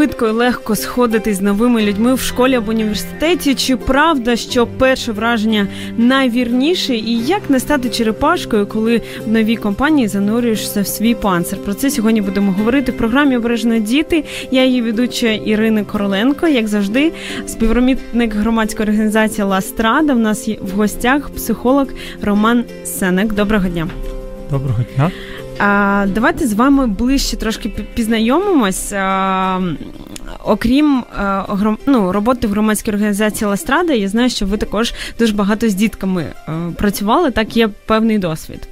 Швидко і легко сходити з новими людьми в школі або університеті? Чи правда, що перше враження найвірніше, і як не стати черепашкою, коли в новій компанії занурюєшся в свій панцир? Про це сьогодні будемо говорити в програмі «Обережно діти. Я її ведуча Ірина Короленко. Як завжди, співробітник громадської організації Ластрада. В нас є в гостях психолог Роман Сенек. Доброго дня. Доброго дня. А, Давайте з вами ближче трошки пізнайомимось. А, окрім а, гром, ну, роботи в громадській організації Ластрада, я знаю, що ви також дуже багато з дітками а, працювали. Так є певний досвід.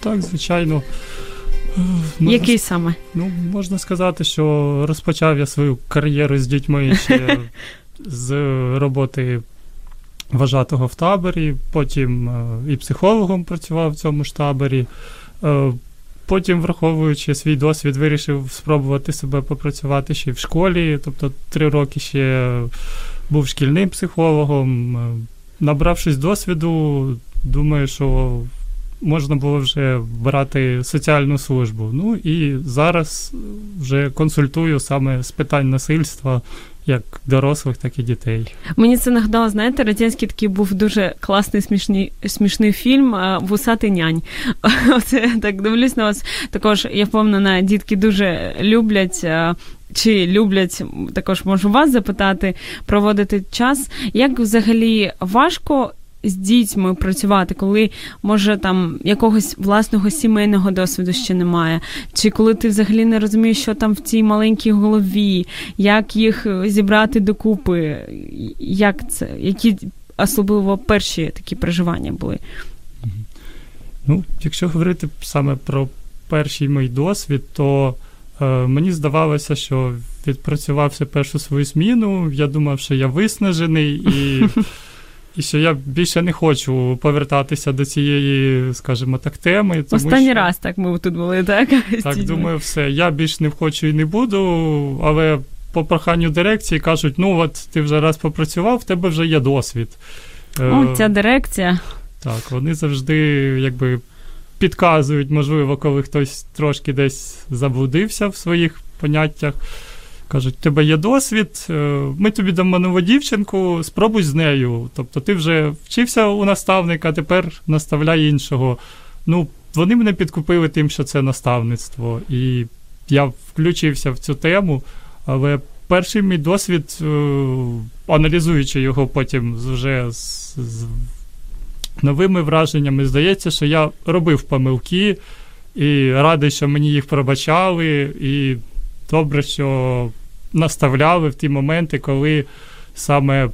Так, звичайно. Можна, Який саме? Ну, можна сказати, що розпочав я свою кар'єру з дітьми ще з роботи вважатого в таборі, потім і психологом працював в цьому ж таборі. Потім, враховуючи свій досвід, вирішив спробувати себе попрацювати ще в школі. Тобто три роки ще був шкільним психологом. Набравшись досвіду, думаю, що можна було вже брати соціальну службу. Ну і зараз вже консультую саме з питань насильства як дорослих, так і дітей. Мені це нагадало, знаєте, радянський такий був дуже класний смішний смішний фільм Вусатий нянь. Оце так дивлюсь на вас. Також я впевнена, дітки дуже люблять. Чи люблять також можу вас запитати, проводити час? Як взагалі важко з дітьми працювати, коли може там якогось власного сімейного досвіду ще немає, чи коли ти взагалі не розумієш, що там в цій маленькій голові, як їх зібрати докупи, як це, які особливо перші такі переживання були? Ну, якщо говорити саме про перший мій досвід, то е, мені здавалося, що відпрацювався першу свою зміну. Я думав, що я виснажений і. І що я більше не хочу повертатися до цієї, скажімо так, теми. Тому Останній що... раз так ми тут були, так? Так, думаю, все. Я більш не хочу і не буду, але по проханню дирекції кажуть: ну от ти вже раз попрацював, в тебе вже є досвід. О, ця дирекція. Так, вони завжди якби підказують, можливо, коли хтось трошки десь заблудився в своїх поняттях. Кажуть, тебе є досвід, е, ми тобі дамо нову дівчинку, спробуй з нею. Тобто ти вже вчився у наставника, тепер наставляй іншого. Ну, Вони мене підкупили тим, що це наставництво. І я включився в цю тему, але перший мій досвід, е, аналізуючи його потім вже з, з новими враженнями, здається, що я робив помилки і радий, що мені їх пробачали. і добре, що наставляли в ті моменти, коли саме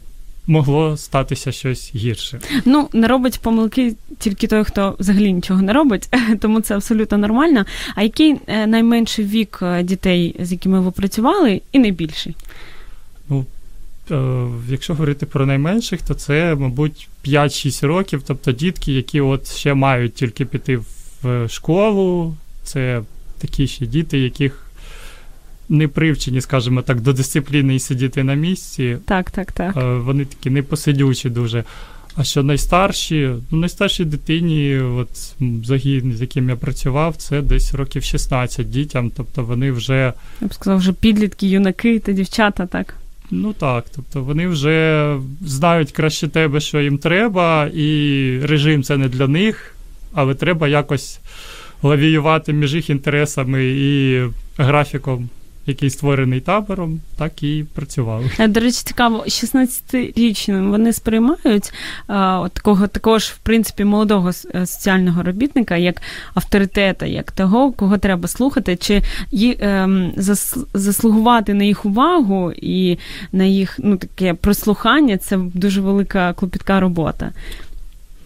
могло статися щось гірше. Ну, не робить помилки тільки той, хто взагалі нічого не робить, тому це абсолютно нормально. А який е, найменший вік е, дітей, з якими ви працювали, і найбільший? Ну, е, Якщо говорити про найменших, то це, мабуть, 5-6 років, тобто дітки, які от ще мають тільки піти в школу, це такі ще діти, яких не привчені, скажімо так, до дисципліни і сидіти на місці. Так, так, так. Е, вони такі непосидючі дуже. А що найстарші, ну найстаршій дитині, от загін, з яким я працював, це десь років 16 дітям. Тобто вони вже. Я б сказав, вже підлітки, юнаки та дівчата, так? Ну так, тобто вони вже знають краще тебе, що їм треба, і режим це не для них, але треба якось лавіювати між їх інтересами і графіком який створений табором, так і працювали. Е, до речі, цікаво, 16-річним вони сприймають а, от такого також, в принципі, молодого е, соціального робітника як авторитета, як того, кого треба слухати, чи ї, ем, заслугувати на їх увагу і на їх ну таке прослухання це дуже велика клопітка робота.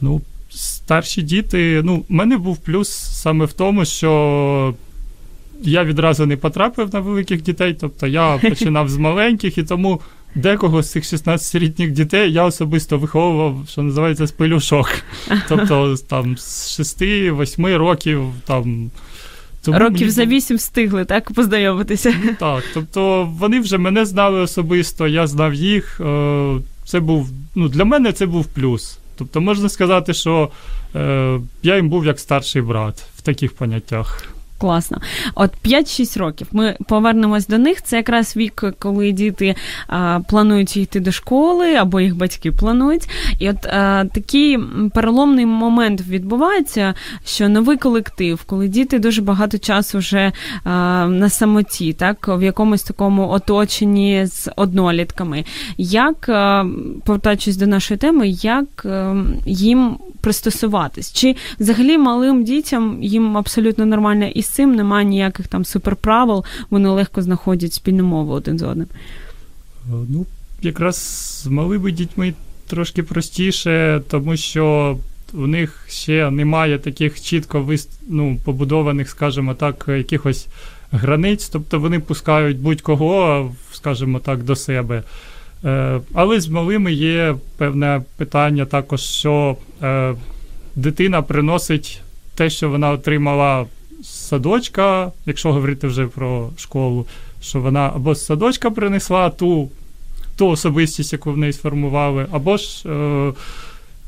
Ну, старші діти, ну, в мене був плюс саме в тому, що я відразу не потрапив на великих дітей, тобто я починав з маленьких, і тому декого з цих 16-літніх дітей я особисто виховував, що називається, з пилюшок. Тобто там з 6-8 років там. Тому Років мені... за вісім встигли, так, познайомитися. Так, тобто вони вже мене знали особисто, я знав їх. Е, це був, ну, Для мене це був плюс. Тобто можна сказати, що е, я їм був як старший брат в таких поняттях. Класно. От 5-6 років. Ми повернемось до них. Це якраз вік, коли діти а, планують йти до школи, або їх батьки планують. І от а, такий переломний момент відбувається, що новий колектив, коли діти дуже багато часу вже а, на самоті, так, в якомусь такому оточенні з однолітками. Як, повертаючись до нашої теми, як їм пристосуватись? Чи взагалі малим дітям їм абсолютно нормально і з цим немає ніяких там суперправил, вони легко знаходять спільну мову один з одним. Е, ну, якраз з малими дітьми трошки простіше, тому що у них ще немає таких чітко ну, побудованих, скажімо так, якихось границь, тобто вони пускають будь-кого, скажімо так, до себе. Е, але з малими є певне питання також, що е, дитина приносить те, що вона отримала садочка, якщо говорити вже про школу, що вона або з садочка принесла ту ту особистість, яку в неї сформували, або ж е,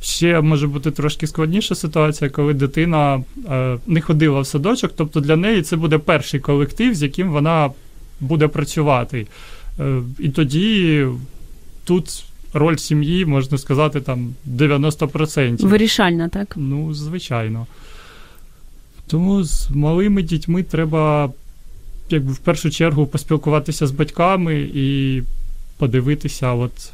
ще може бути трошки складніша ситуація, коли дитина е, не ходила в садочок, тобто для неї це буде перший колектив, з яким вона буде працювати. Е, і тоді тут. Роль сім'ї, можна сказати, там 90%. Вирішальна, так? Ну, звичайно. Тому з малими дітьми треба, якби в першу чергу, поспілкуватися з батьками і подивитися, от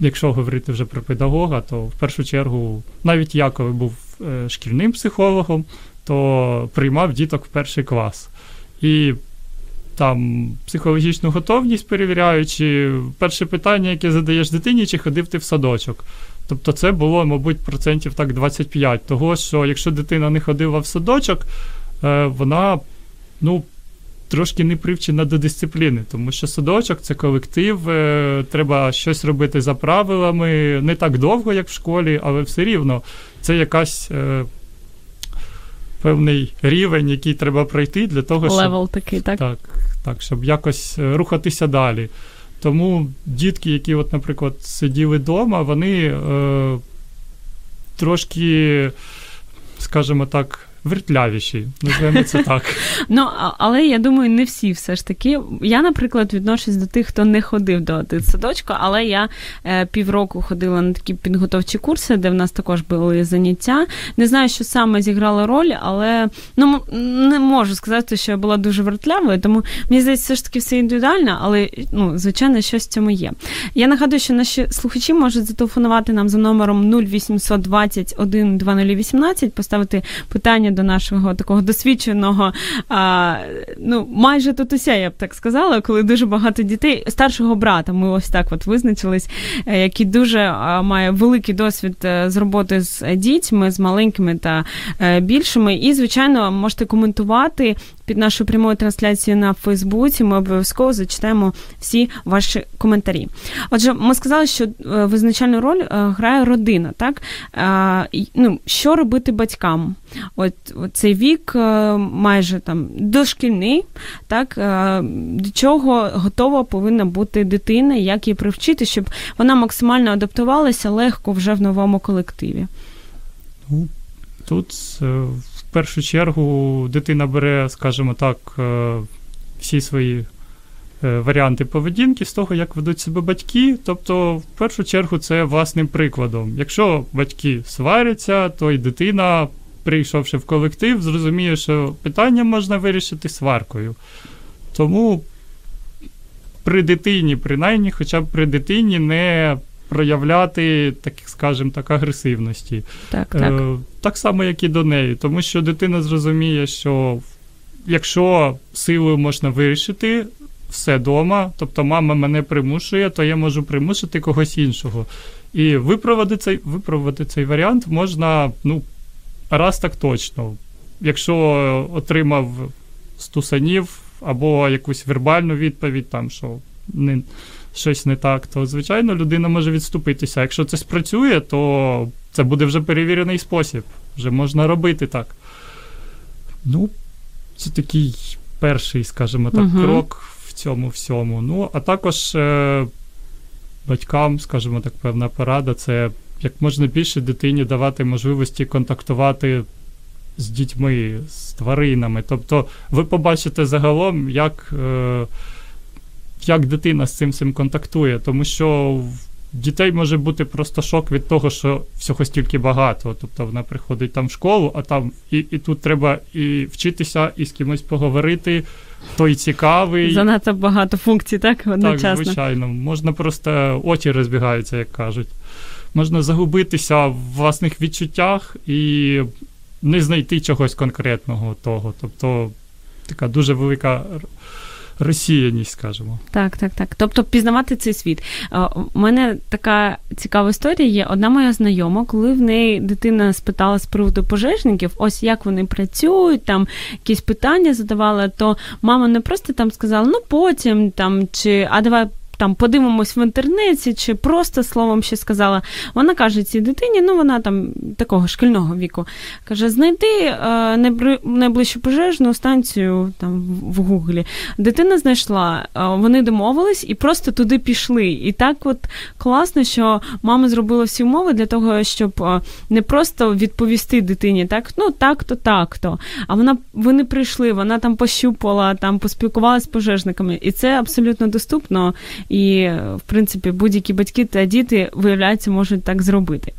якщо говорити вже про педагога, то в першу чергу, навіть я, коли був е, шкільним психологом, то приймав діток в перший клас. І там психологічну готовність перевіряючи, перше питання, яке задаєш дитині, чи ходив ти в садочок. Тобто це було, мабуть, процентів так 25. Того, що якщо дитина не ходила в садочок, е, вона ну, трошки не привчена до дисципліни, тому що садочок це колектив, е, треба щось робити за правилами, не так довго, як в школі, але все рівно це якась. Е, певний рівень, який треба пройти для того, щоб Level такий, так? Так, так, щоб якось рухатися далі. Тому дітки, які, от, наприклад, сиділи вдома, вони е, трошки, скажімо так, вертлявіші, називаємо це так. Ну, але я думаю, не всі все ж таки. Я, наприклад, відношусь до тих, хто не ходив до дитсадочку, але я е, півроку ходила на такі підготовчі курси, де в нас також були заняття. Не знаю, що саме зіграла роль, але ну не можу сказати, що я була дуже вертлявою, тому мені здається, все ж таки все індивідуально, але ну, звичайно, щось в цьому є. Я нагадую, що наші слухачі можуть зателефонувати нам за номером 0820 1 2018, поставити питання до нашого такого досвідченого, а, ну, майже татуся, я б так сказала, коли дуже багато дітей, старшого брата, ми ось так от визначились, е, який дуже має великий досвід е, з роботи з дітьми, з маленькими та е, більшими. І, звичайно, можете коментувати під нашою прямою трансляцією на Фейсбуці. Ми обов'язково зачитаємо всі ваші коментарі. Отже, ми сказали, що визначальну роль грає родина, так? Ну, Що робити батькам? От цей вік е, майже там дошкільний, так е, до чого готова повинна бути дитина, як її привчити, щоб вона максимально адаптувалася легко вже в новому колективі. Ну, Тут е, в першу чергу дитина бере, скажімо так, всі свої. Варіанти поведінки з того, як ведуть себе батьки. Тобто, в першу чергу, це власним прикладом. Якщо батьки сваряться, то й дитина прийшовши в колектив, зрозуміє, що питання можна вирішити сваркою. Тому при дитині, принаймні, хоча б при дитині не проявляти, так скажімо так, агресивності. Так, так. Так само, як і до неї. Тому що дитина зрозуміє, що якщо силою можна вирішити все вдома, тобто мама мене примушує, то я можу примусити когось іншого. І виправити цей виправити цей варіант можна ну, раз так точно. Якщо отримав стусанів або якусь вербальну відповідь, там, що не, щось не так, то, звичайно, людина може відступитися. Якщо це спрацює, то це буде вже перевірений спосіб. Вже можна робити так. Ну, це такий перший, скажімо так, Мгм. крок в цьому всьому. Ну, а також е, батькам, скажімо так, певна порада це як можна більше дитині давати можливості контактувати з дітьми, з тваринами. Тобто ви побачите загалом, як, е, як дитина з цим всім контактує, тому що дітей може бути просто шок від того, що всього стільки багато. Тобто вона приходить там в школу, а там і, і тут треба і вчитися, і з кимось поговорити. Той цікавий. Занадто багато функцій, так? Так, звичайно. Можна просто очі розбігаються, як кажуть. Можна загубитися в власних відчуттях і не знайти чогось конкретного того. Тобто така дуже велика розсіяність, скажімо. Так, так, так. Тобто пізнавати цей світ. У мене така цікава історія є. Одна моя знайома, коли в неї дитина спитала з приводу пожежників, ось як вони працюють, там якісь питання задавала, то мама не просто там сказала, ну потім там чи а давай. Там подивимось в інтернеті, чи просто словом ще сказала. Вона каже цій дитині, ну вона там такого шкільного віку. Каже: знайди е, найближчу пожежну станцію там в- Гуглі. Дитина знайшла, е, вони домовились і просто туди пішли. І так от класно, що мама зробила всі умови для того, щоб е, не просто відповісти дитині, так, ну так то, так то. А вона вони прийшли, вона там пощупала, там поспілкувалася з пожежниками, і це абсолютно доступно. І, в принципі, будь-які батьки та діти, виявляється, можуть так зробити.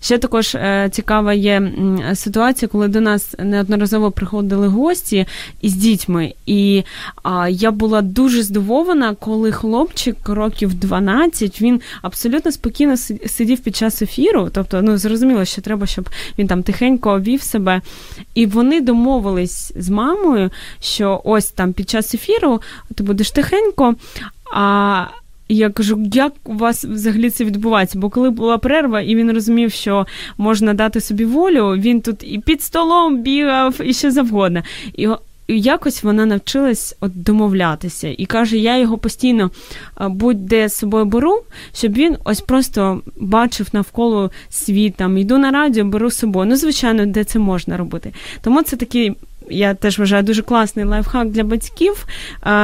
Ще також е, цікава є ситуація, коли до нас неодноразово приходили гості із дітьми, і а, я була дуже здивована, коли хлопчик років 12, він абсолютно спокійно си- сидів під час ефіру. Тобто, ну зрозуміло, що треба, щоб він там тихенько вів себе. І вони домовились з мамою, що ось там під час ефіру ти будеш тихенько. А я кажу, як у вас взагалі це відбувається? Бо коли була перерва, і він розумів, що можна дати собі волю, він тут і під столом бігав, і ще завгодно. І якось вона навчилась от домовлятися. І каже, я його постійно будь-де з собою беру, щоб він ось просто бачив навколо світ, там, йду на радіо, беру з собою. Ну, звичайно, де це можна робити. Тому це такий. Я теж вважаю дуже класний лайфхак для батьків.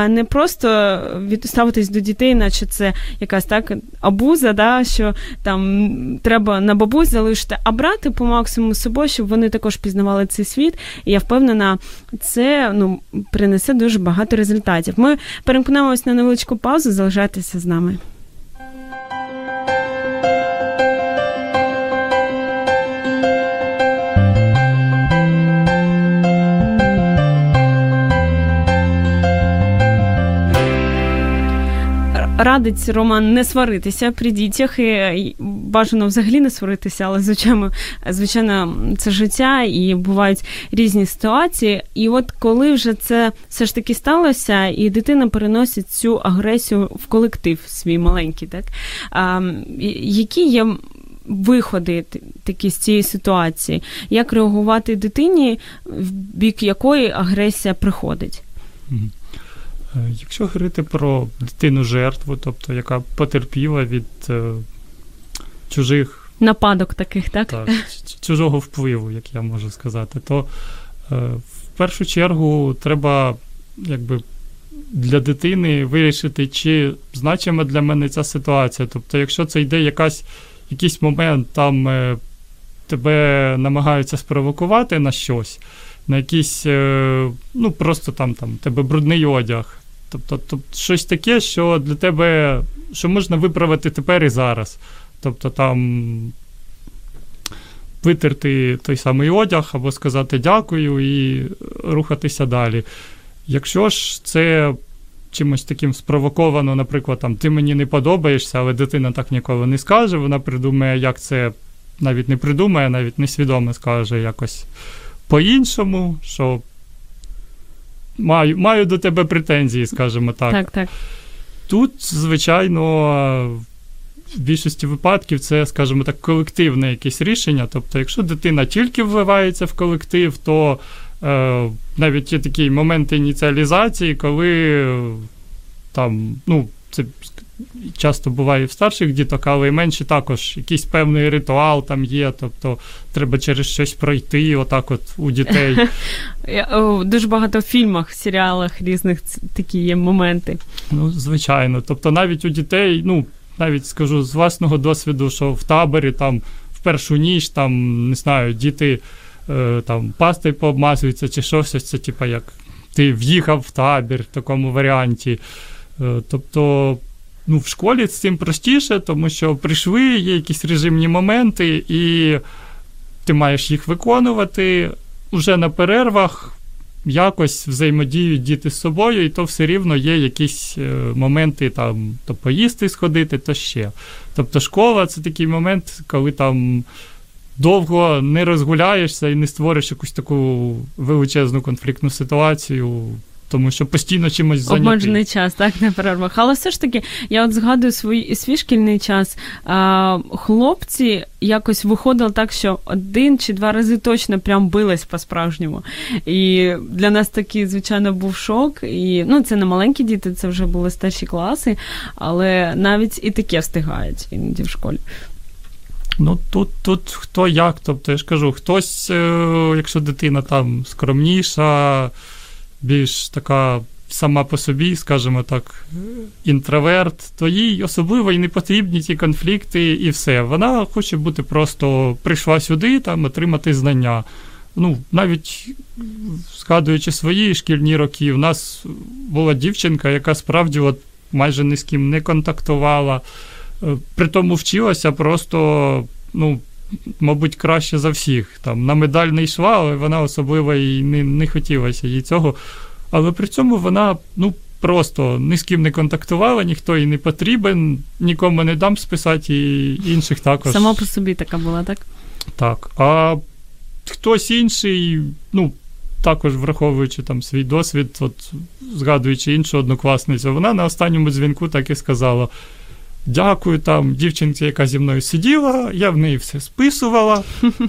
Не просто відставитись до дітей, наче це якась так абуза, да, що там треба на бабусь залишити, а брати по максимуму з собою, щоб вони також пізнавали цей світ. І я впевнена, це ну, принесе дуже багато результатів. Ми перемкнемось на невеличку паузу, залишайтеся з нами. Радить Роман не сваритися при дітях і і бажано взагалі не сваритися, але звичайно, звичайно, це життя і бувають різні ситуації. І от коли вже це все ж таки сталося, і дитина переносить цю агресію в колектив свій маленький, так а, які є виходи такі з цієї ситуації? Як реагувати дитині, в бік якої агресія приходить? Е, Якщо говорити про дитину жертву, тобто яка потерпіла від е, чужих Нападок таких, так? так, чужого впливу, як я можу сказати, то е, в першу чергу треба якби для дитини вирішити, чи значима для мене ця ситуація. Тобто, якщо це йде якась, якийсь момент, там е, тебе намагаються спровокувати на щось, на якийсь, ну просто там, там тебе брудний одяг. Тобто, тобто щось таке, що для тебе, що можна виправити тепер і зараз. Тобто там витерти той самий одяг або сказати дякую і рухатися далі. Якщо ж це чимось таким спровоковано, наприклад, там ти мені не подобаєшся, але дитина так ніколи не скаже, вона придумає, як це навіть не придумає, навіть несвідомо скаже якось по-іншому, що маю, маю до тебе претензії, скажімо так. Так, так. Тут, звичайно, в більшості випадків це, скажімо так, колективне якесь рішення. Тобто, якщо дитина тільки вливається в колектив, то е, навіть є такі моменти ініціалізації, коли там, ну, це часто буває і в старших діток, але і менші також якийсь певний ритуал там є, тобто треба через щось пройти, отак от у дітей. Дуже багато в фільмах, в серіалах різних такі є моменти. Ну, звичайно. Тобто навіть у дітей, ну, навіть скажу з власного досвіду, що в таборі там в першу ніч, там, не знаю, діти е, там пастою пообмазуються чи щось, це типу як ти в'їхав в табір в такому варіанті. Е, тобто ну, в школі з цим простіше, тому що прийшли, є якісь режимні моменти, і ти маєш їх виконувати. Уже на перервах якось взаємодіють діти з собою, і то все рівно є якісь е, моменти там, то поїсти сходити, то ще. Тобто школа це такий момент, коли там. Довго не розгуляєшся і не створиш якусь таку величезну конфліктну ситуацію тому що постійно чимось зайнятий. Обмежений час, так, на перервах. Але все ж таки, я от згадую свій свій шкільний час. А, Хлопці якось виходили так, що один чи два рази точно прям бились по-справжньому. І для нас такий, звичайно, був шок. І ну, це не маленькі діти, це вже були старші класи, але навіть і таке встигають іноді в школі. Ну, тут тут хто як, тобто я ж кажу, хтось, е, якщо дитина там скромніша, більш така сама по собі, скажімо так, інтроверт, то їй особливо і не потрібні ті конфлікти, і все. Вона хоче бути просто прийшла сюди, там, отримати знання. Ну, навіть згадуючи свої шкільні роки, у нас була дівчинка, яка справді от майже ні з ким не контактувала, е, при тому вчилася просто, ну, мабуть, краще за всіх. Там На медаль не йшла, але вона особливо і не не хотілося їй цього. Але при цьому вона ну, просто ні з ким не контактувала, ніхто їй не потрібен, нікому не дам списати, і інших також. Сама по собі така була, так? Так. А хтось інший, ну. Також враховуючи там свій досвід, от згадуючи іншу однокласницю, вона на останньому дзвінку так і сказала: Дякую там дівчинці, яка зі мною сиділа, я в неї все списувала,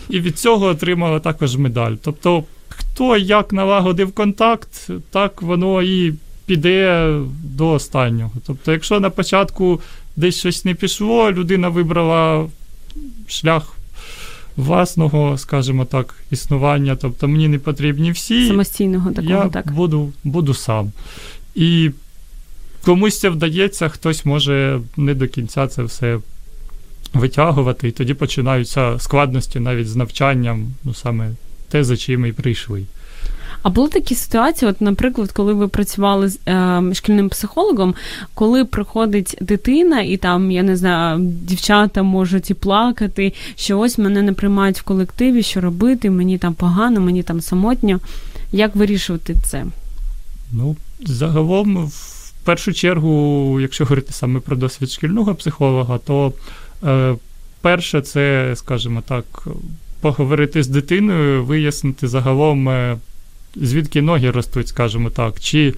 і від цього отримала також медаль. Тобто, хто як налагодив контакт, так воно і піде до останнього. Тобто, якщо на початку десь щось не пішло, людина вибрала шлях. Власного, скажімо так, існування, тобто мені не потрібні всі. Самостійного такого, я так. буду буду сам. І комусь це вдається, хтось може не до кінця це все витягувати, і тоді починаються складності навіть з навчанням, ну саме те, за чим і прийшли. А були такі ситуації, от, наприклад, коли ви працювали з е, шкільним психологом, коли приходить дитина, і там, я не знаю, дівчата можуть і плакати, що ось мене не приймають в колективі, що робити, мені там погано, мені там самотньо. Як вирішувати це? Ну, загалом в першу чергу, якщо говорити саме про досвід шкільного психолога, то е, перше, це, скажімо так, поговорити з дитиною, вияснити загалом, е, звідки ноги ростуть, скажімо так, чи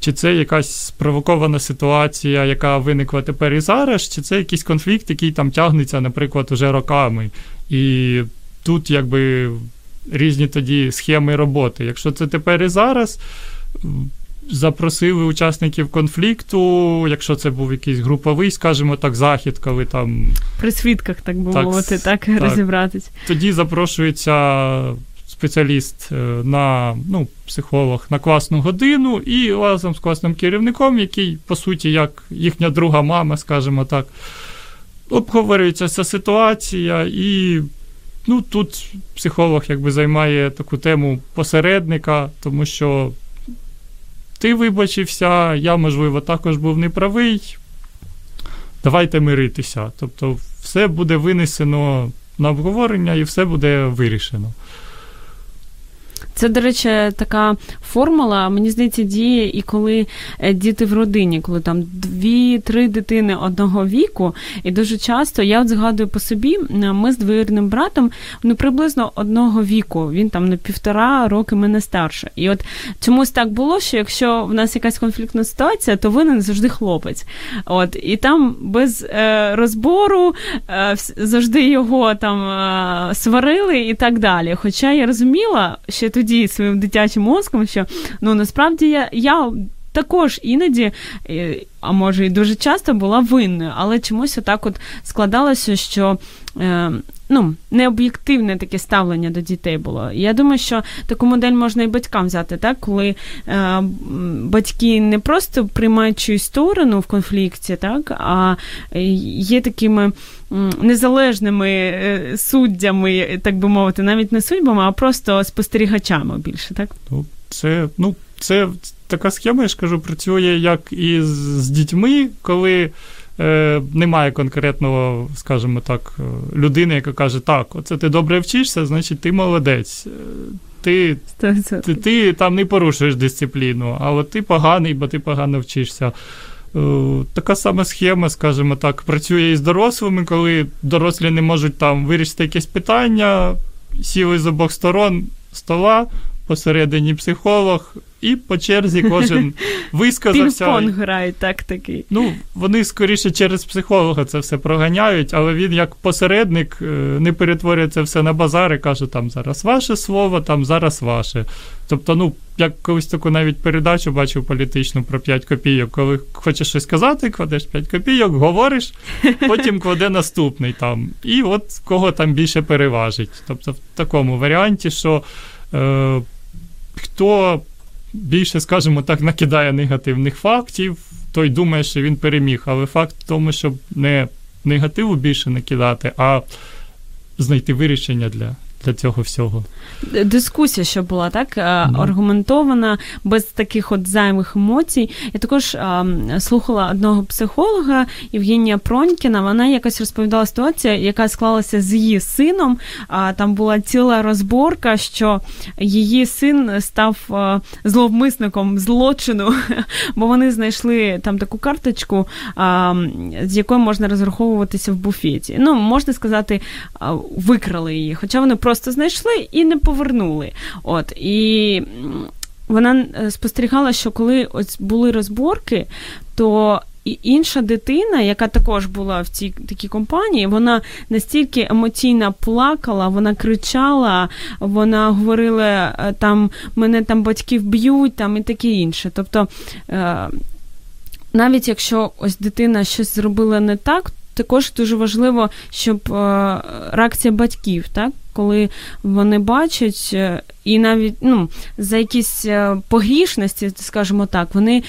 чи це якась спровокована ситуація, яка виникла тепер і зараз, чи це якийсь конфлікт, який там тягнеться, наприклад, уже роками. І тут якби різні тоді схеми роботи. Якщо це тепер і зараз, запросили учасників конфлікту, якщо це був якийсь груповий, скажімо так, захід, коли там. При свідках, так би мовити, так, так розібратись. Тоді запрошується спеціаліст е, на ну, психолог на класну годину і разом з класним керівником, який, по суті, як їхня друга мама, скажімо так, обговорюється ця ситуація, і ну, тут психолог якби займає таку тему посередника, тому що ти вибачився, я, можливо, також був неправий. Давайте миритися. Тобто, все буде винесено на обговорення і все буде вирішено. Це, до речі, така формула, мені здається, діє і коли е, діти в родині, коли там дві-три дитини одного віку. І дуже часто я от згадую по собі, ми з двоюрідним братом ну, приблизно одного віку. Він там на півтора роки мене старше. І от чомусь так було, що якщо в нас якась конфліктна ситуація, то винен завжди хлопець. От І там без е, розбору е, завжди його там е, сварили і так далі. Хоча я розуміла, що тоді тоді своїм дитячим мозком, що ну насправді я я також іноді, е, а може і дуже часто була винною, але чомусь отак от складалося, що е, ну, необ'єктивне таке ставлення до дітей було. Я думаю, що таку модель можна і батькам взяти, так, коли е, батьки не просто приймають чиюсь сторону в конфлікті, так, а є такими незалежними е, суддями, так би мовити, навіть не судьбами, а просто спостерігачами більше, так? Ну, це, ну, це така схема, я ж кажу, працює як і з, з дітьми, коли е, немає конкретного, скажімо так, е, людини, яка каже, так, оце ти добре вчишся, значить ти молодець. Е, ти ти, ти там не порушуєш дисципліну, а от ти поганий, бо ти погано вчишся. Така сама схема, скажімо так, працює і з дорослими, коли дорослі не можуть там вирішити якесь питання, сіли з обох сторон стола, посередині психолог, і по черзі кожен висказався. Пінг-понг грають так такий. Ну, вони скоріше через психолога це все проганяють, але він як посередник е, не перетворює це все на базар і каже, там зараз ваше слово, там зараз ваше. Тобто, ну, я колись таку навіть передачу бачив політичну про 5 копійок. Коли хочеш щось сказати, кладеш 5 копійок, говориш, потім кладе наступний там. І от кого там більше переважить. Тобто, в такому варіанті, що е, хто більше, скажімо так, накидає негативних фактів, той думає, що він переміг. Але факт в тому, щоб не негативу більше накидати, а знайти вирішення для для цього всього. Дискусія, що була так mm. аргументована, без таких от зайвих емоцій. Я також а, слухала одного психолога Євгенія Пронькіна. Вона якось розповідала ситуацію, яка склалася з її сином. А там була ціла розборка, що її син став а, зловмисником злочину, бо вони знайшли там таку карточку, а, з якою можна розраховуватися в буфеті. Ну, можна сказати, викрали її. Хоча вони просто знайшли і не повернули. От і вона е, спостерігала, що коли ось були розборки, то і інша дитина, яка також була в цій такій компанії, вона настільки емоційно плакала, вона кричала, вона говорила, е, там мене там батьки вб'ють, там і таке інше. Тобто. Е, навіть якщо ось дитина щось зробила не так, також дуже важливо, щоб реакція батьків, так, коли вони бачать, е, і навіть ну, за якісь е, погрішності, скажімо так, вони.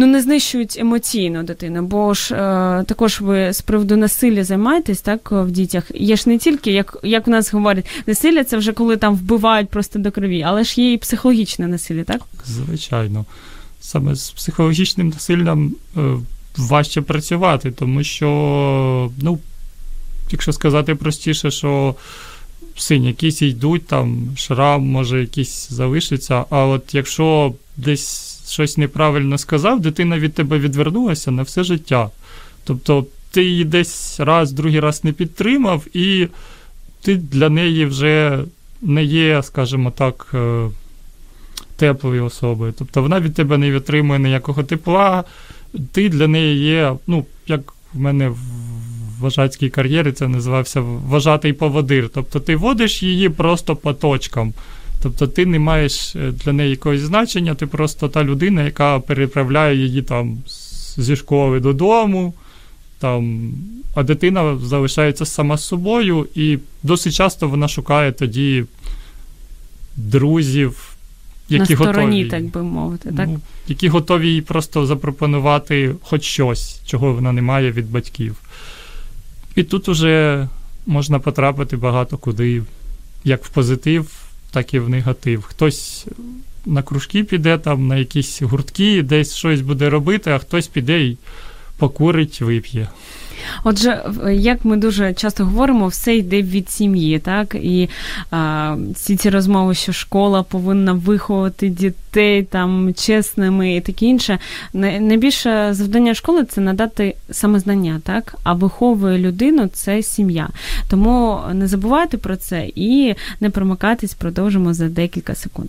Ну, не знищують емоційно дитину, бо ж е, також ви з приводу насилля займаєтесь так в дітях. Є ж не тільки, як як в нас говорять, насилля це вже коли там вбивають просто до крові, але ж є і психологічне насилля, так? Звичайно. Саме з психологічним насиллям е, важче працювати, тому що, ну, якщо сказати простіше, що синь, якісь йдуть, там шрам, може, якийсь залишиться. А от якщо десь щось неправильно сказав, дитина від тебе відвернулася на все життя. Тобто ти її десь раз, другий раз не підтримав, і ти для неї вже не є, скажімо так, е, теплою особою. Тобто вона від тебе не відтримує ніякого тепла, ти для неї є, ну, як в мене в вожатській кар'єрі це називався вважатий поводир. Тобто ти водиш її просто по точкам. Тобто ти не маєш е, для неї якогось значення, ти просто та людина, яка переправляє її там зі школи додому, там, а дитина залишається сама з собою, і досить часто вона шукає тоді друзів, які На стороні, готові, так би мовити, так? Ну, які готові їй просто запропонувати хоч щось, чого вона не має від батьків. І тут уже можна потрапити багато куди, як в позитив, так і в негатив. Хтось на кружки піде, там, на якісь гуртки, десь щось буде робити, а хтось піде і покурить, вип'є. Отже, як ми дуже часто говоримо, все йде від сім'ї, так і а, всі ці розмови, що школа повинна виховати дітей там чесними і таке інше. Найбільше завдання школи це надати самознання, так а виховує людину це сім'я. Тому не забувайте про це і не промикайтесь, продовжимо за декілька секунд.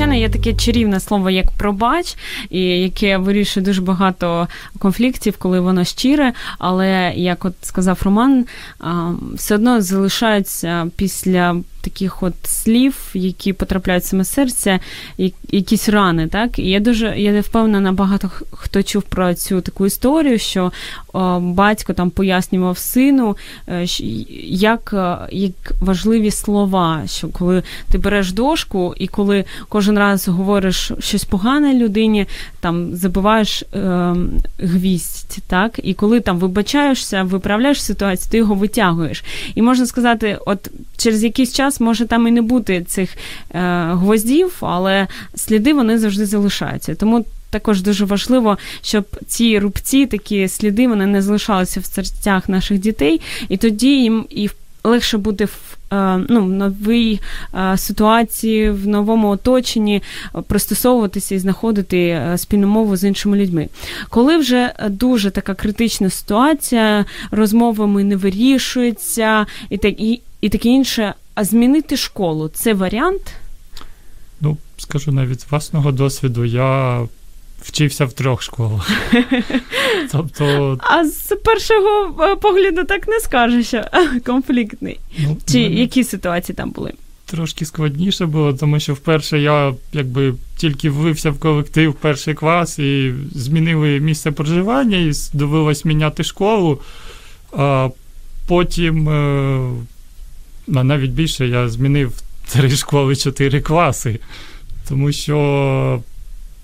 звичайно, є таке чарівне слово, як пробач, і яке вирішує дуже багато конфліктів, коли воно щире. Але як от сказав Роман, все одно залишаються після таких от слів, які потрапляють в саме серця, якісь рани. Так? І я дуже я не впевнена, багато хто чув про цю таку історію, що о, батько там пояснював сину, е, як, е, як важливі слова, що коли ти береш дошку і коли кожен раз говориш щось погане людині, там забиваєш е, гвість, так? І коли там вибачаєшся, виправляєш ситуацію, ти його витягуєш. І можна сказати, от через якийсь час може там і не бути цих е, гвоздів, але сліди вони завжди залишаються. Тому також дуже важливо, щоб ці рубці, такі сліди, вони не залишалися в серцях наших дітей, і тоді їм і легше буде в. Ну, в новій е, ситуації, в новому оточенні пристосовуватися і знаходити е, спільну мову з іншими людьми. Коли вже дуже така критична ситуація, розмовами не вирішується і так і, і таке інше, а змінити школу це варіант? Ну, скажу навіть з власного досвіду, я вчився в трьох школах. Тобто... А з першого е, погляду так не скажеш, що конфліктний. Ну, Чи мене... які ситуації там були? Трошки складніше було, тому що вперше я якби тільки влився в колектив перший клас і змінили місце проживання, і довелось міняти школу. А Потім, е, навіть більше, я змінив три школи, чотири класи, тому що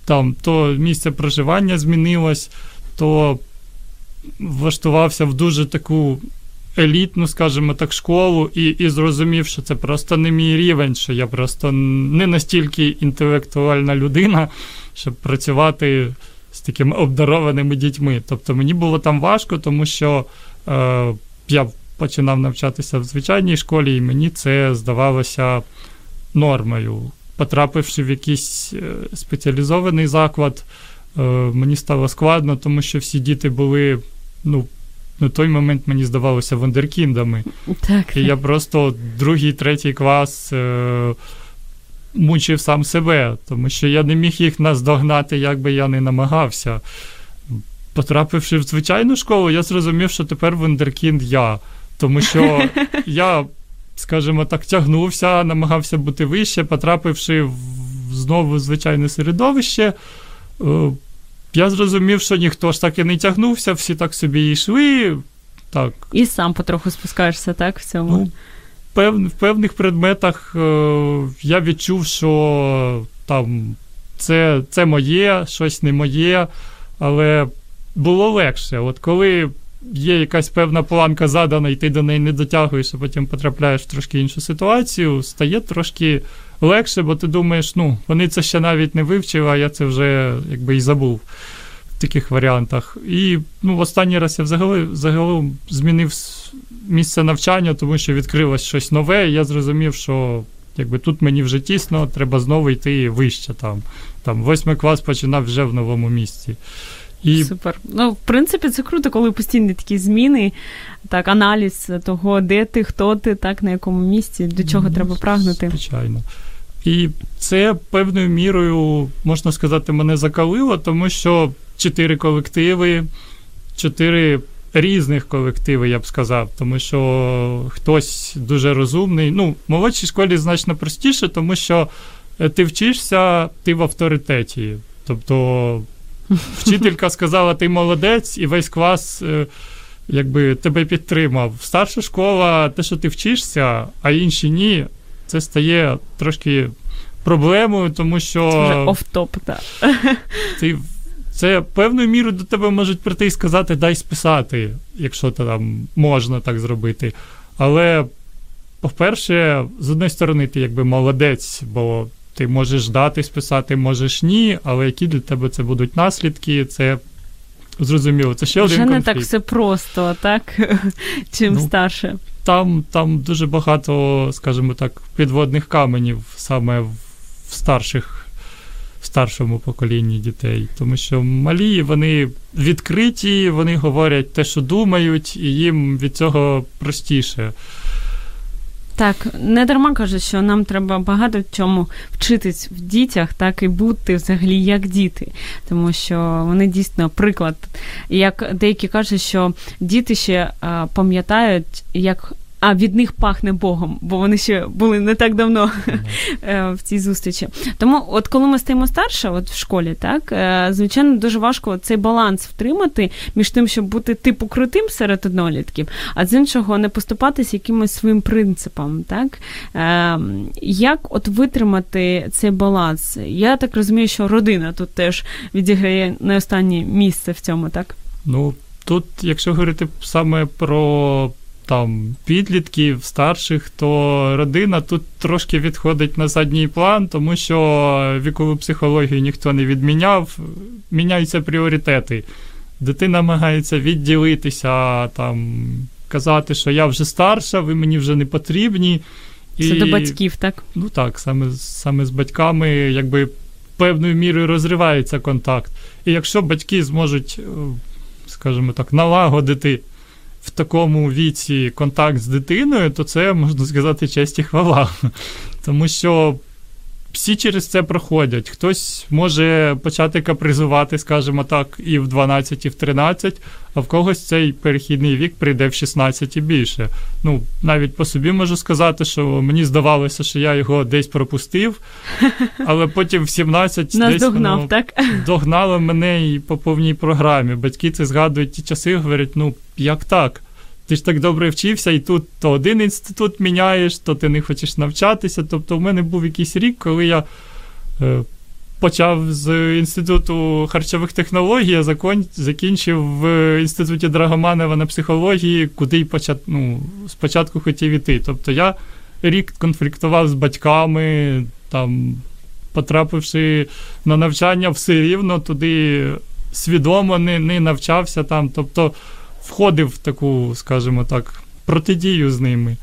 там то місце проживання змінилось, то влаштувався в дуже таку елітну, скажімо так, школу, і і зрозумів, що це просто не мій рівень, що я просто не настільки інтелектуальна людина, щоб працювати з такими обдарованими дітьми. Тобто мені було там важко, тому що е, я починав навчатися в звичайній школі, і мені це здавалося нормою потрапивши в якийсь е, спеціалізований заклад, е, мені стало складно, тому що всі діти були, ну, на той момент мені здавалося вундеркіндами. Так. І я просто другий, третій клас е, мучив сам себе, тому що я не міг їх наздогнати, як би я не намагався. Потрапивши в звичайну школу, я зрозумів, що тепер вундеркінд я. Тому що я скажімо так, тягнувся, намагався бути вище, потрапивши в знову звичайне середовище. Е, я зрозумів, що ніхто ж так і не тягнувся, всі так собі йшли. Так. І сам потроху спускаєшся, так, в цьому. Ну, пев, В певних предметах е, я відчув, що там це це моє, щось не моє, але було легше. От коли є якась певна планка задана, і ти до неї не дотягуєш, а потім потрапляєш в трошки іншу ситуацію, стає трошки легше, бо ти думаєш, ну, вони це ще навіть не вивчили, а я це вже якби і забув в таких варіантах. І ну, останній раз я взагалі, взагалі змінив місце навчання, тому що відкрилось щось нове, і я зрозумів, що. Якби тут мені вже тісно, треба знову йти вище там. Там восьмий клас починав вже в новому місці. І... Супер. Ну, в принципі, це круто, коли постійні такі зміни, так, аналіз того, де ти, хто ти, так, на якому місці, до чого ну, треба прагнути. Звичайно. І це певною мірою, можна сказати, мене закалило, тому що чотири колективи, чотири різних колективи, я б сказав, тому що хтось дуже розумний. Ну, в молодшій школі значно простіше, тому що е, ти вчишся, ти в авторитеті. Тобто Вчителька сказала, ти молодець, і весь клас е, якби тебе підтримав. Старша школа, те, що ти вчишся, а інші ні, це стає трошки проблемою, тому що. Це вже офтоп, так. Ти це певною мірою до тебе можуть прийти і сказати, дай списати, якщо там можна так зробити. Але, по-перше, з однієї сторони, ти якби молодець, бо ти можеш дати списати, можеш ні, але які для тебе це будуть наслідки, це зрозуміло. Це ще Вже один конфлікт. не так все просто, так? Чим ну, старше. Там там дуже багато, скажімо так, підводних каменів саме в старших. В старшому поколінні дітей, тому що малі вони відкриті, вони говорять те, що думають, і їм від цього простіше. Так, не дарма кажуть, що нам треба багато в чому вчитись в дітях, так і бути взагалі як діти, тому що вони дійсно приклад. Як деякі кажуть, що діти ще пам'ятають, як а від них пахне Богом, бо вони ще були не так давно mm-hmm. в цій зустрічі. Тому, от коли ми стаємо старше, от в школі, так е, звичайно, дуже важко цей баланс втримати між тим, щоб бути типу крутим серед однолітків, а з іншого не поступатися якимось своїм принципам. Так е, як от витримати цей баланс? Я так розумію, що родина тут теж відіграє не останнє місце в цьому, так? Ну тут, якщо говорити саме про там підлітків, старших, то родина тут трошки відходить на задній план, тому що вікову психологію ніхто не відміняв, міняються пріоритети. Дитина намагається відділитися, там, казати, що я вже старша, ви мені вже не потрібні. Це до батьків, так? Ну так, саме саме з батьками, якби певною мірою розривається контакт. І якщо батьки зможуть, е, скажімо так, налагодити в такому віці контакт з дитиною, то це можна сказати честь і хвала. Тому що всі через це проходять. Хтось може почати капризувати, скажімо так, і в 12, і в 13, а в когось цей перехідний вік прийде в 16 і більше. Ну, навіть по собі можу сказати, що мені здавалося, що я його десь пропустив, але потім в 17 Нас десь догнав, воно так? догнало мене і по повній програмі. Батьки це згадують ті часи, говорять, ну як так? Ти ж так добре вчився, і тут то один інститут міняєш, то ти не хочеш навчатися. Тобто, в мене був якийсь рік, коли я е, почав з інституту харчових технологій, я закон, закінчив в інституті Драгоманова на психології, куди й почат, ну, спочатку хотів іти. Тобто я рік конфліктував з батьками, там, потрапивши на навчання, все рівно туди свідомо не, не навчався там. Тобто входив в таку, скажімо так, протидію з ними.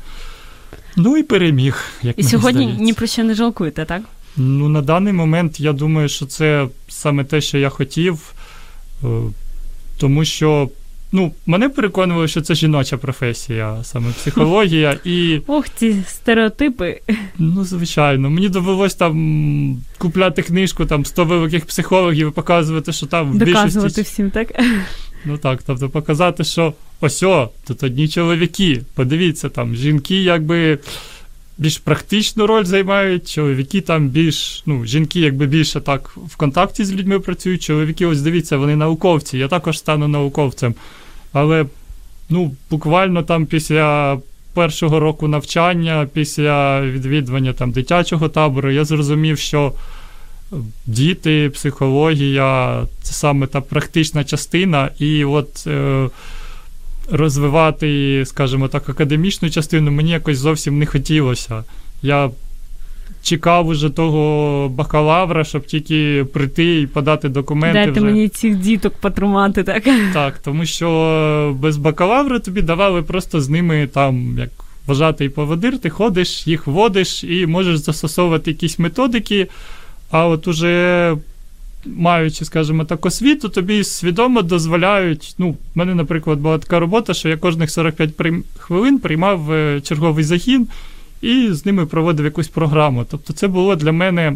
Ну і переміг. Як І сьогодні здається. ні про що не жалкуєте, так? Ну, на даний момент я думаю, що це саме те, що я хотів, е, тому що. Ну, мене переконувало, що це жіноча професія, саме психологія. і... Ох, ці стереотипи. Ну, звичайно. Мені довелось там купляти книжку там 100 великих психологів і показувати, що там в Доказувати всім, так? Ну так, тобто показати, що ось о, тут одні чоловіки. Подивіться, там жінки якби більш практичну роль займають, чоловіки там більш, ну, жінки якби більше так в контакті з людьми працюють, чоловіки, ось дивіться, вони науковці, я також стану науковцем. Але ну, буквально там після першого року навчання, після відвідування там дитячого табору, я зрозумів, що діти, психологія це саме та практична частина, і от е, розвивати, скажімо так, академічну частину мені якось зовсім не хотілося. Я чекав уже того бакалавра, щоб тільки прийти і подати документи. Дайте вже. мені цих діток потримати, так? Так, тому що без бакалавра тобі давали просто з ними там, як вважати і поводир, ти ходиш, їх водиш і можеш застосовувати якісь методики. А от уже маючи, скажімо так, освіту, тобі свідомо дозволяють. Ну, в мене, наприклад, була така робота, що я кожних 45 прийм... хвилин приймав е, черговий загін і з ними проводив якусь програму. Тобто, це було для мене.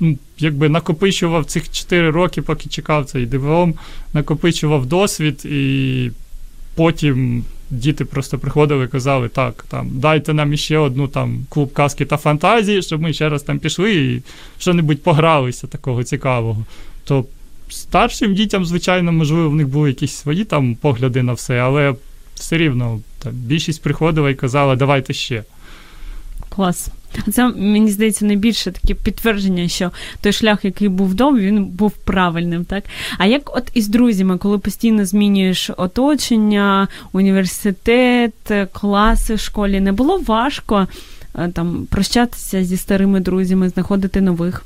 Ну, якби накопичував цих 4 роки, поки чекав цей диплом, накопичував досвід, і потім діти просто приходили і казали, так, там, дайте нам іще одну там клуб казки та фантазії, щоб ми ще раз там пішли і що-небудь погралися такого цікавого. То старшим дітям, звичайно, можливо, в них були якісь свої там погляди на все, але все рівно там, більшість приходила і казала, давайте ще. Клас. Це мені здається найбільше таке підтвердження, що той шлях, який був до, він був правильним, так? А як от із друзями, коли постійно змінюєш оточення, університет, класи в школі, не було важко там прощатися зі старими друзями, знаходити нових?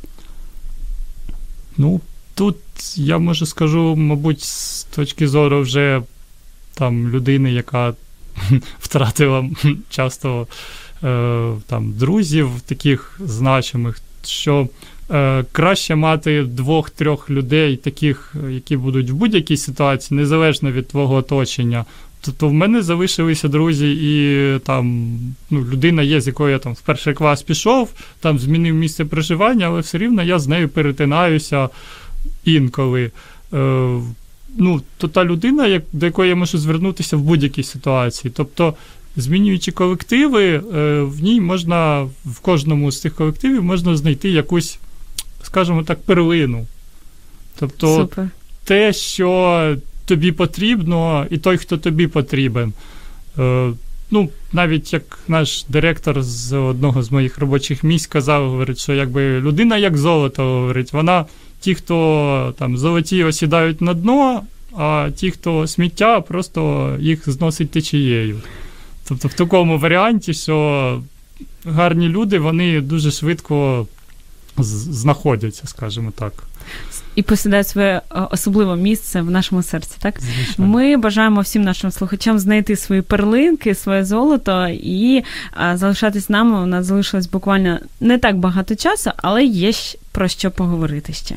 Ну, тут я можу скажу, мабуть, з точки зору вже там людини, яка втратила часто е, там друзів таких значимих, що е, краще мати двох-трьох людей, таких, які будуть в будь-якій ситуації, незалежно від твого оточення. Тобто в мене залишилися друзі, і там ну, людина є, з якою я там в перший клас пішов, там змінив місце проживання, але все рівно я з нею перетинаюся інколи. Е, ну, То та людина, як, до якої я можу звернутися в будь-якій ситуації. Тобто, змінюючи колективи, е, в ній можна, в кожному з цих колективів можна знайти якусь, скажімо так, перлину. Тобто, Супер. те, що тобі потрібно, і той, хто тобі потрібен. Е, ну, навіть як наш директор з одного з моїх робочих місць казав, говорить, що якби людина як золото, говорить, вона ті, хто там золоті осідають на дно, а ті, хто сміття, просто їх зносить течією. Тобто в такому варіанті, що гарні люди, вони дуже швидко знаходяться, скажімо так. І посідають своє е, особливе місце в нашому серці, так? Звичайно. Ми бажаємо всім нашим слухачам знайти свої перлинки, своє золото і а, залишатись нами. У нас залишилось буквально не так багато часу, але є про що поговорити ще.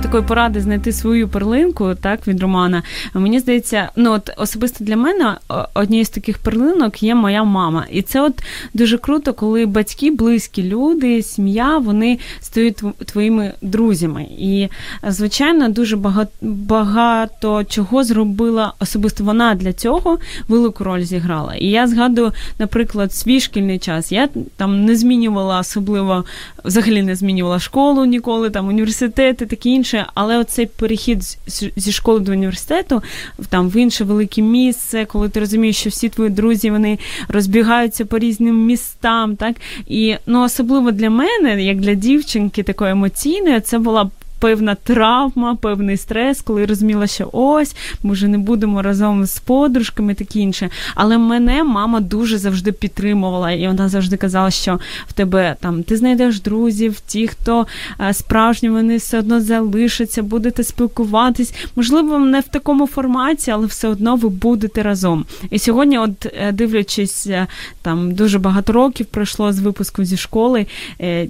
Такої поради знайти свою перлинку, так від Романа, мені здається, ну от особисто для мене однією з таких перлинок є моя мама. І це от дуже круто, коли батьки, близькі люди, сім'я, вони стають твоїми друзями. І, звичайно, дуже багато багато чого зробила особисто вона для цього велику роль зіграла. І я згадую, наприклад, свій шкільний час. Я там не змінювала особливо, взагалі не змінювала школу ніколи, там університети такі інше, але оцей перехід зі школи до університету, там в інше велике місце, коли ти розумієш, що всі твої друзі вони розбігаються по різним містам, так? І ну особливо для мене, як для дівчинки, такої емоційної, це була певна травма, певний стрес, коли розуміла, що ось ми вже не будемо разом з подружками, таке інше. Але мене мама дуже завжди підтримувала, і вона завжди казала, що в тебе там ти знайдеш друзів, ті, хто е, справжні, вони все одно залишаться, будете спілкуватись. Можливо, не в такому форматі, але все одно ви будете разом. І сьогодні, от е, дивлячись, е, там дуже багато років пройшло з випуску зі школи.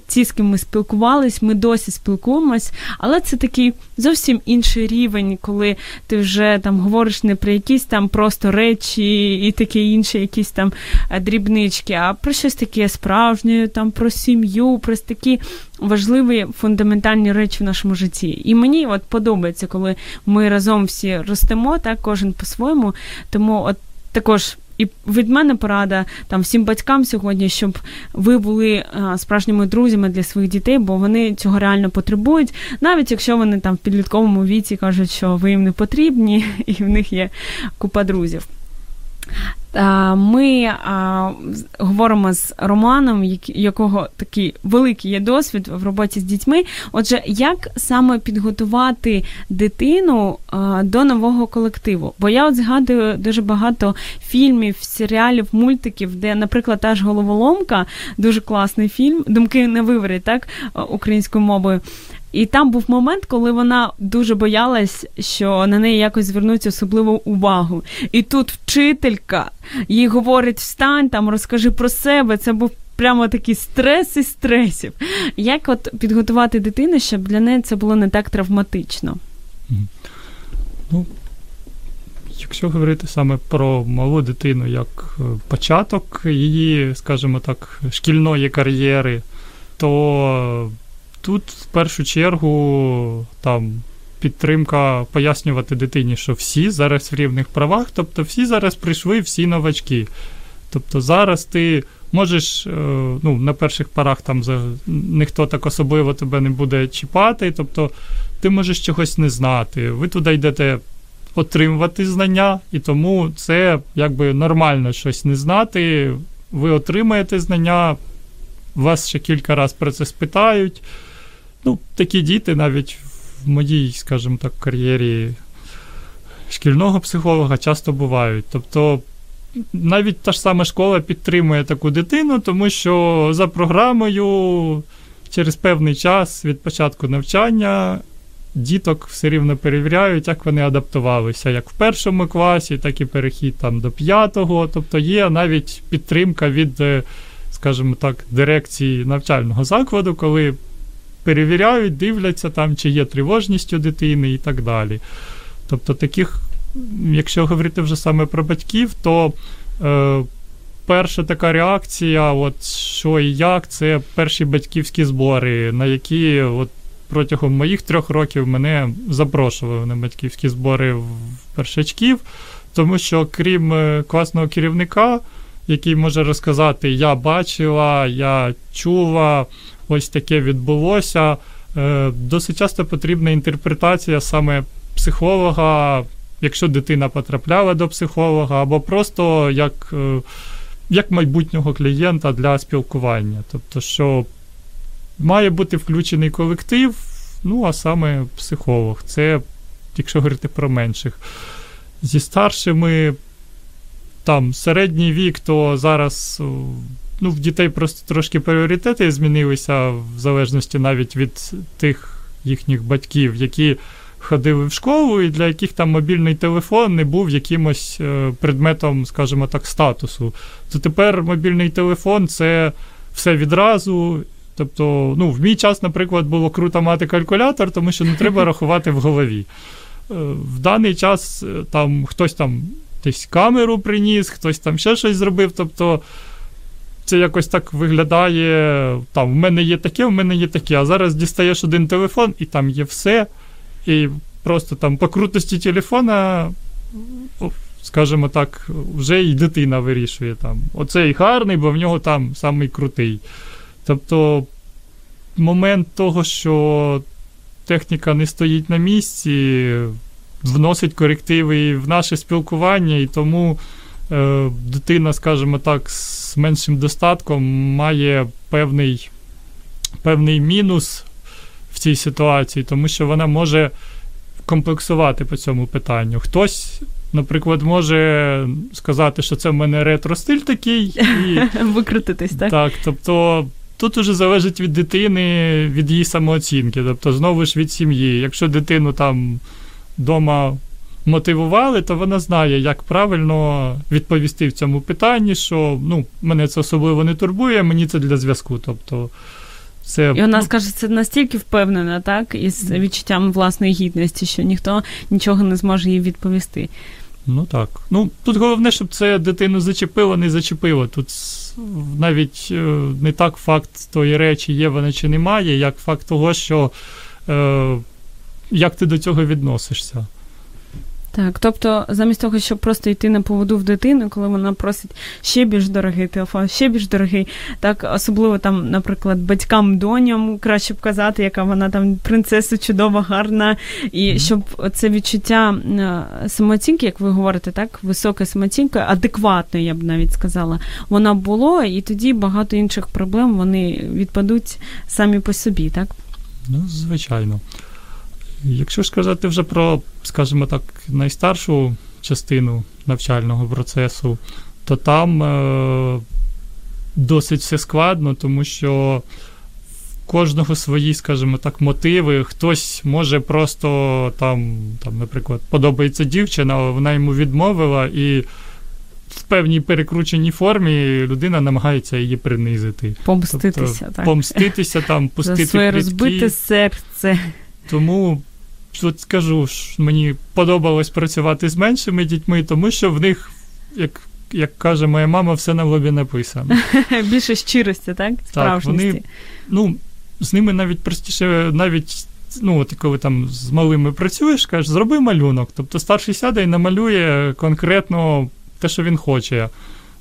Ті, з ким ми спілкувались, ми досі спілкуємось. Але це такий зовсім інший рівень, коли ти вже там говориш не про якісь там просто речі і таке інше, якісь там е, дрібнички, а про щось таке справжнє, там про сім'ю, про такі важливі фундаментальні речі в нашому житті. І мені от подобається, коли ми разом всі ростемо, так кожен по-своєму. Тому от також і від мене порада там всім батькам сьогодні, щоб ви були а, справжніми друзями для своїх дітей, бо вони цього реально потребують, навіть якщо вони там в підлітковому віці кажуть, що ви їм не потрібні, і в них є купа друзів. Ми а, говоримо з Романом, якого такий великий є досвід в роботі з дітьми. Отже, як саме підготувати дитину а, до нового колективу? Бо я от згадую дуже багато фільмів, серіалів, мультиків, де, наприклад, та ж головоломка, дуже класний фільм, думки на виворі, так, українською мовою. І там був момент, коли вона дуже боялась, що на неї якось звернуть особливу увагу. І тут вчителька їй говорить: встань, там розкажи про себе. Це був прямо такий стрес і стресів. Як от підготувати дитину, щоб для неї це було не так травматично? Ну, Якщо говорити саме про малу дитину як е, початок її, скажімо так, шкільної кар'єри, то Тут в першу чергу там підтримка пояснювати дитині, що всі зараз в рівних правах, тобто всі зараз прийшли, всі новачки. Тобто зараз ти можеш, е, ну, на перших парах там ніхто так особливо тебе не буде чіпати, тобто ти можеш чогось не знати. Ви туди йдете отримувати знання, і тому це якби нормально щось не знати. Ви отримаєте знання, вас ще кілька разів про це спитають. Ну, такі діти навіть в моїй, скажімо так, кар'єрі шкільного психолога часто бувають. Тобто навіть та ж сама школа підтримує таку дитину, тому що за програмою через певний час від початку навчання діток все рівно перевіряють, як вони адаптувалися, як в першому класі, так і перехід там до п'ятого. Тобто є навіть підтримка від, е, скажімо так, дирекції навчального закладу, коли перевіряють, дивляться там, чи є тривожність у дитини і так далі. Тобто, таких, якщо говорити вже саме про батьків, то е, перша така реакція, от що і як, це перші батьківські збори, на які от протягом моїх трьох років мене запрошували на батьківські збори в першачків, тому що крім е, класного керівника, який може розказати, я бачила, я чула, ось таке відбулося. Е, досить часто потрібна інтерпретація саме психолога, якщо дитина потрапляла до психолога, або просто як е, як майбутнього клієнта для спілкування. Тобто, що має бути включений колектив, ну а саме психолог. Це, якщо говорити про менших. Зі старшими, там середній вік, то зараз ну, в дітей просто трошки пріоритети змінилися, в залежності навіть від тих їхніх батьків, які ходили в школу, і для яких там мобільний телефон не був якимось е, предметом, скажімо так, статусу. То тепер мобільний телефон це все відразу. Тобто, ну, в мій час, наприклад, було круто мати калькулятор, тому що не треба рахувати в голові. Е, в даний час е, там хтось там десь камеру приніс, хтось там ще щось зробив. Тобто це якось так виглядає. Там, в мене є таке, в мене є таке. А зараз дістаєш один телефон, і там є все. І просто там по крутості телефона, скажімо так, вже і дитина вирішує там. Оцей гарний, бо в нього там самий крутий. Тобто момент того, що техніка не стоїть на місці, вносить корективи і в наше спілкування, і тому дитина, скажімо так, з меншим достатком має певний, певний мінус в цій ситуації, тому що вона може комплексувати по цьому питанню. Хтось. Наприклад, може сказати, що це в мене ретро-стиль такий, і викрутитись, так? Так, тобто тут уже залежить від дитини, від її самооцінки, тобто, знову ж від сім'ї. Якщо дитину там вдома мотивували, то вона знає, як правильно відповісти в цьому питанні, що ну, мене це особливо не турбує, мені це для зв'язку. Тобто, це, І вона ну, скаже, це настільки впевнена, так, із відчуттям власної гідності, що ніхто нічого не зможе їй відповісти. Ну так. Ну, тут головне, щоб це дитину зачепило, не зачепило. Тут навіть е, не так факт тої речі, є вона чи немає, як факт того, що е, як ти до цього відносишся. Так, тобто, замість того, щоб просто йти на поводу в дитину, коли вона просить ще більш дорогий телефон, ще більш дорогий, так особливо там, наприклад, батькам доням краще б казати, яка вона там принцеса чудова, гарна, і mm-hmm. щоб це відчуття самооцінки, як ви говорите, так, висока самооцінка, адекватно, я б навіть сказала, вона було, і тоді багато інших проблем вони відпадуть самі по собі, так? Ну, звичайно. Якщо ж сказати вже про, скажімо так, найстаршу частину навчального процесу, то там е, досить все складно, тому що в кожного свої, скажімо так, мотиви. Хтось може просто там, там, наприклад, подобається дівчина, але вона йому відмовила, і в певній перекрученій формі людина намагається її принизити. Помститися, тобто, так. Помститися, там, пустити За своє розбите серце. Тому тут скажу, що мені подобалось працювати з меншими дітьми, тому що в них, як як каже моя мама, все на лобі написано. Більше щирості, так? Справжності. Так, вони, ну, З ними навіть простіше, навіть ну, от коли там з малими працюєш, кажеш, зроби малюнок. Тобто старший сяде і намалює конкретно те, що він хоче.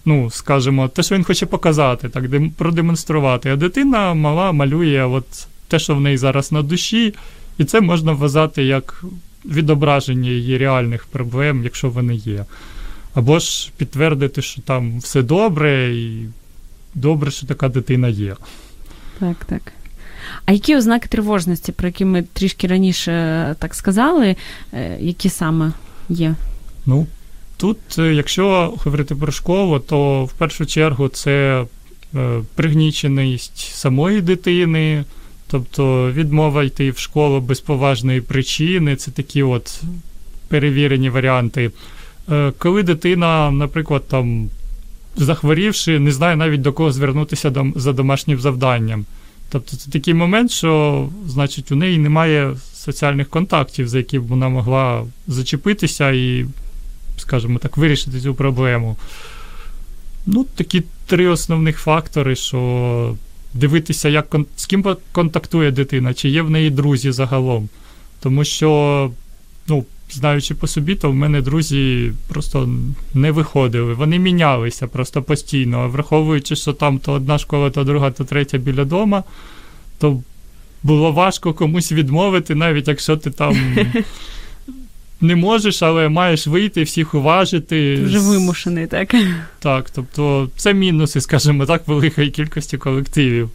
Ну, скажімо, те, що він хоче показати, так, продемонструвати. А дитина мала малює от те, що в неї зараз на душі. І це можна вважати як відображення її реальних проблем, якщо вони є. Або ж підтвердити, що там все добре, і добре, що така дитина є. Так, так. А які ознаки тривожності, про які ми трішки раніше так сказали, е, які саме є? Ну, тут, е, якщо говорити про школу, то в першу чергу це е, пригніченість самої дитини Тобто відмова йти в школу без поважної причини, це такі от перевірені варіанти. Е, коли дитина, наприклад, там захворівши, не знає навіть до кого звернутися за домашнім завданням. Тобто це такий момент, що значить, у неї немає соціальних контактів, за які б вона могла зачепитися і, скажімо так, вирішити цю проблему. Ну, такі три основних фактори, що дивитися, як з ким контактує дитина, чи є в неї друзі загалом. Тому що, ну, знаючи по собі, то в мене друзі просто не виходили. Вони мінялися просто постійно. Враховуючи, що там то одна школа, то друга, то третя біля дома, то було важко комусь відмовити, навіть якщо ти там. Не можеш, але маєш вийти, всіх уважити. Ти вже вимушений, так? Так, тобто це мінуси, скажімо так, великої кількості колективів.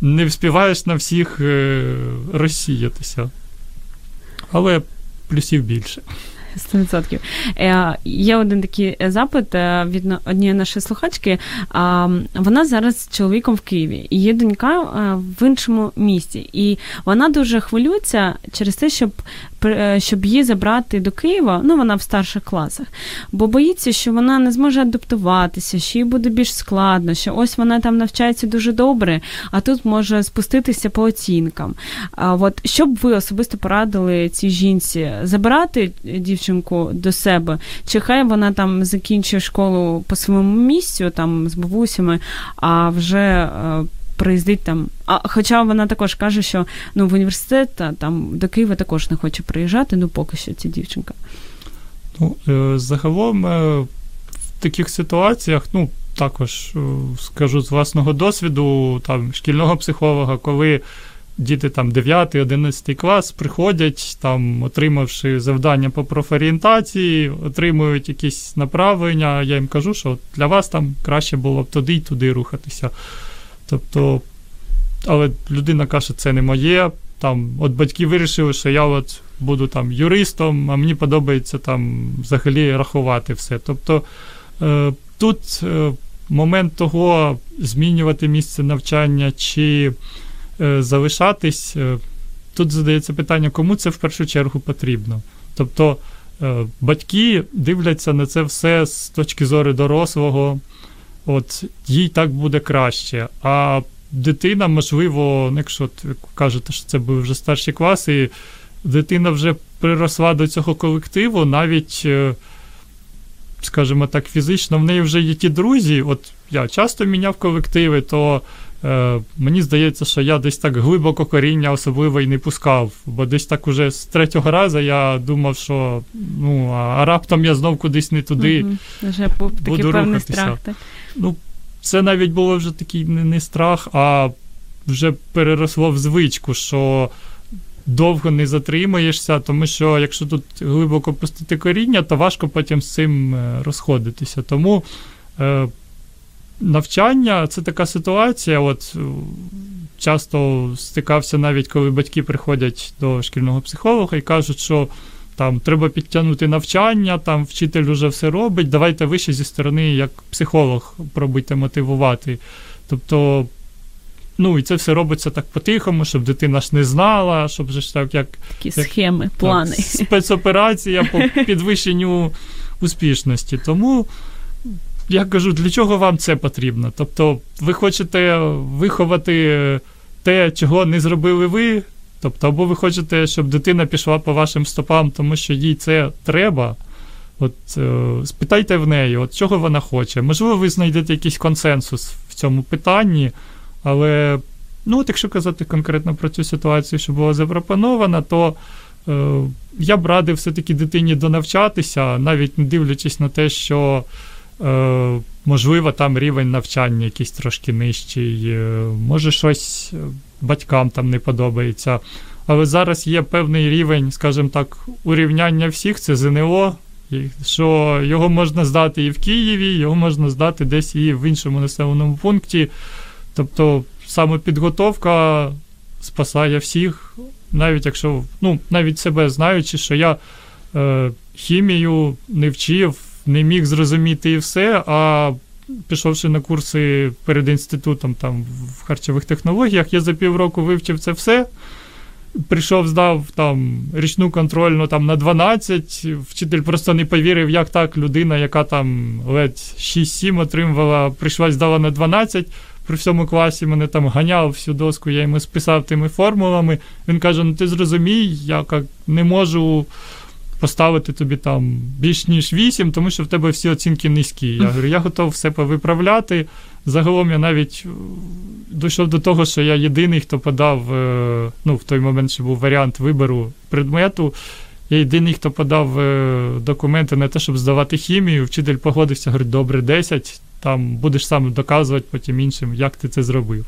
Не вспіваєш на всіх е, розсіятися. Але плюсів більше. 100%. Е, Є один такий запит е, від однієї нашої слухачки. Вона зараз з чоловіком в Києві. Її донька е, в іншому місті. І вона дуже хвилюється через те, щоб Е, щоб її забрати до Києва, ну вона в старших класах, бо боїться, що вона не зможе адаптуватися, що їй буде більш складно, що ось вона там навчається дуже добре, а тут може спуститися по оцінкам. От що б ви особисто порадили цій жінці забирати дівчинку до себе, чи хай вона там закінчує школу по своєму місцю, там з бабусями, а вже. Е, приїздить там. А хоча вона також каже, що ну в університет там до Києва також не хоче приїжджати, ну поки що ця дівчинка. Ну, е, загалом е, в таких ситуаціях, ну, також скажу з власного досвіду, там шкільного психолога, коли діти там 9-11 клас приходять, там, отримавши завдання по профорієнтації, отримують якісь направлення, я їм кажу, що для вас там краще було б туди й туди рухатися. Тобто, але людина каже, це не моє. Там, От батьки вирішили, що я от буду там юристом, а мені подобається там взагалі рахувати все. Тобто е, тут е, момент того, змінювати місце навчання чи залишатись, е, тут задається питання, кому це в першу чергу потрібно. Тобто е, батьки дивляться на це все з точки зору дорослого от їй так буде краще. А дитина, можливо, ну, якщо кажете, що це були вже старші класи, дитина вже приросла до цього колективу, навіть, е, скажімо так, фізично в неї вже є ті друзі. От я часто міняв колективи, то е, мені здається, що я десь так глибоко коріння особливо і не пускав. Бо десь так уже з третього разу я думав, що ну, а раптом я знов кудись не туди. Угу. Вже був такий буду певний рухатися. страх. так? Ну, це навіть було вже такий не, не страх, а вже переросло в звичку, що довго не затримаєшся, тому що якщо тут глибоко пустити коріння, то важко потім з цим е, розходитися. Тому е, навчання це така ситуація. От е, часто стикався навіть коли батьки приходять до шкільного психолога і кажуть, що там треба підтягнути навчання, там вчитель вже все робить. Давайте ви ще зі сторони, як психолог, пробуйте мотивувати. Тобто, ну і це все робиться так по-тихому, щоб дитина ж не знала, щоб же ж так як Такі як, схеми, плани. Так, спецоперація по підвищенню успішності. Тому. Я кажу, для чого вам це потрібно? Тобто, ви хочете виховати те, чого не зробили ви, Тобто, або ви хочете, щоб дитина пішла по вашим стопам, тому що їй це треба. От е, спитайте в неї, от чого вона хоче. Можливо, ви знайдете якийсь консенсус в цьому питанні, але ну, от якщо казати конкретно про цю ситуацію, що була запропонована, то е, я б радив все-таки дитині донавчатися, навіть не дивлячись на те, що. Е, Можливо, там рівень навчання якийсь трошки нижчий, е, може щось батькам там не подобається. Але зараз є певний рівень, скажімо так, урівняння всіх, це ЗНО, що його можна здати і в Києві, його можна здати десь і в іншому населеному пункті. Тобто самопідготовка спасає всіх, навіть якщо, ну, навіть себе знаючи, що я е, хімію не вчив, не міг зрозуміти і все, а пішовши на курси перед інститутом там в харчових технологіях, я за півроку вивчив це все. Прийшов, здав там річну контрольну там на 12. Вчитель просто не повірив, як так людина, яка там ледь 6-7 отримувала, прийшла здала на 12. При всьому класі мене там ганяв всю доску, я йому списав тими формулами. Він каже: Ну ти зрозумій, я як не можу поставити тобі там більш ніж 8, тому що в тебе всі оцінки низькі. Я говорю, я готов все повиправляти. Загалом я навіть дійшов до того, що я єдиний, хто подав, ну, в той момент ще був варіант вибору предмету. Я єдиний, хто подав документи на те, щоб здавати хімію. Вчитель погодився, говорить, добре, 10, там будеш сам доказувати потім іншим, як ти це зробив.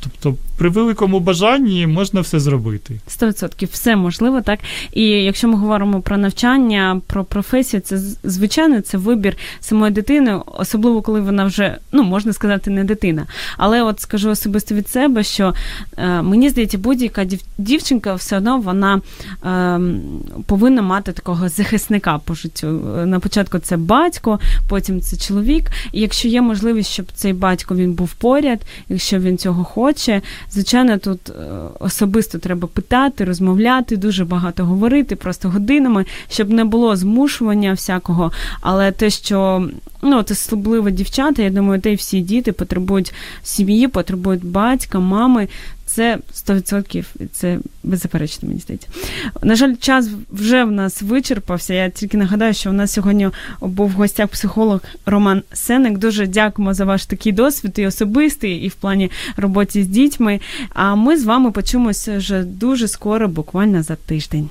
Тобто, при великому бажанні можна все зробити. 100% все можливо, так. І якщо ми говоримо про навчання, про професію, це звичайно це вибір самої дитини, особливо коли вона вже, ну можна сказати, не дитина. Але от скажу особисто від себе, що е, мені здається, будь-яка дів, дівчинка все одно вона е, повинна мати такого захисника по життю. На початку це батько, потім це чоловік. І якщо є можливість, щоб цей батько він був поряд, якщо він цього хоче хоче. Звичайно, тут особисто треба питати, розмовляти, дуже багато говорити, просто годинами, щоб не було змушування всякого. Але те, що ну, от особливо дівчата, я думаю, те й всі діти потребують сім'ї, потребують батька, мами. Це 100%, це беззаперечно, мені здається. На жаль, час вже в нас вичерпався. Я тільки нагадаю, що у нас сьогодні був в гостях психолог Роман Сенек. Дуже дякуємо за ваш такий досвід, і особистий, і в плані роботи з дітьми. А ми з вами почуємося вже дуже скоро, буквально за тиждень.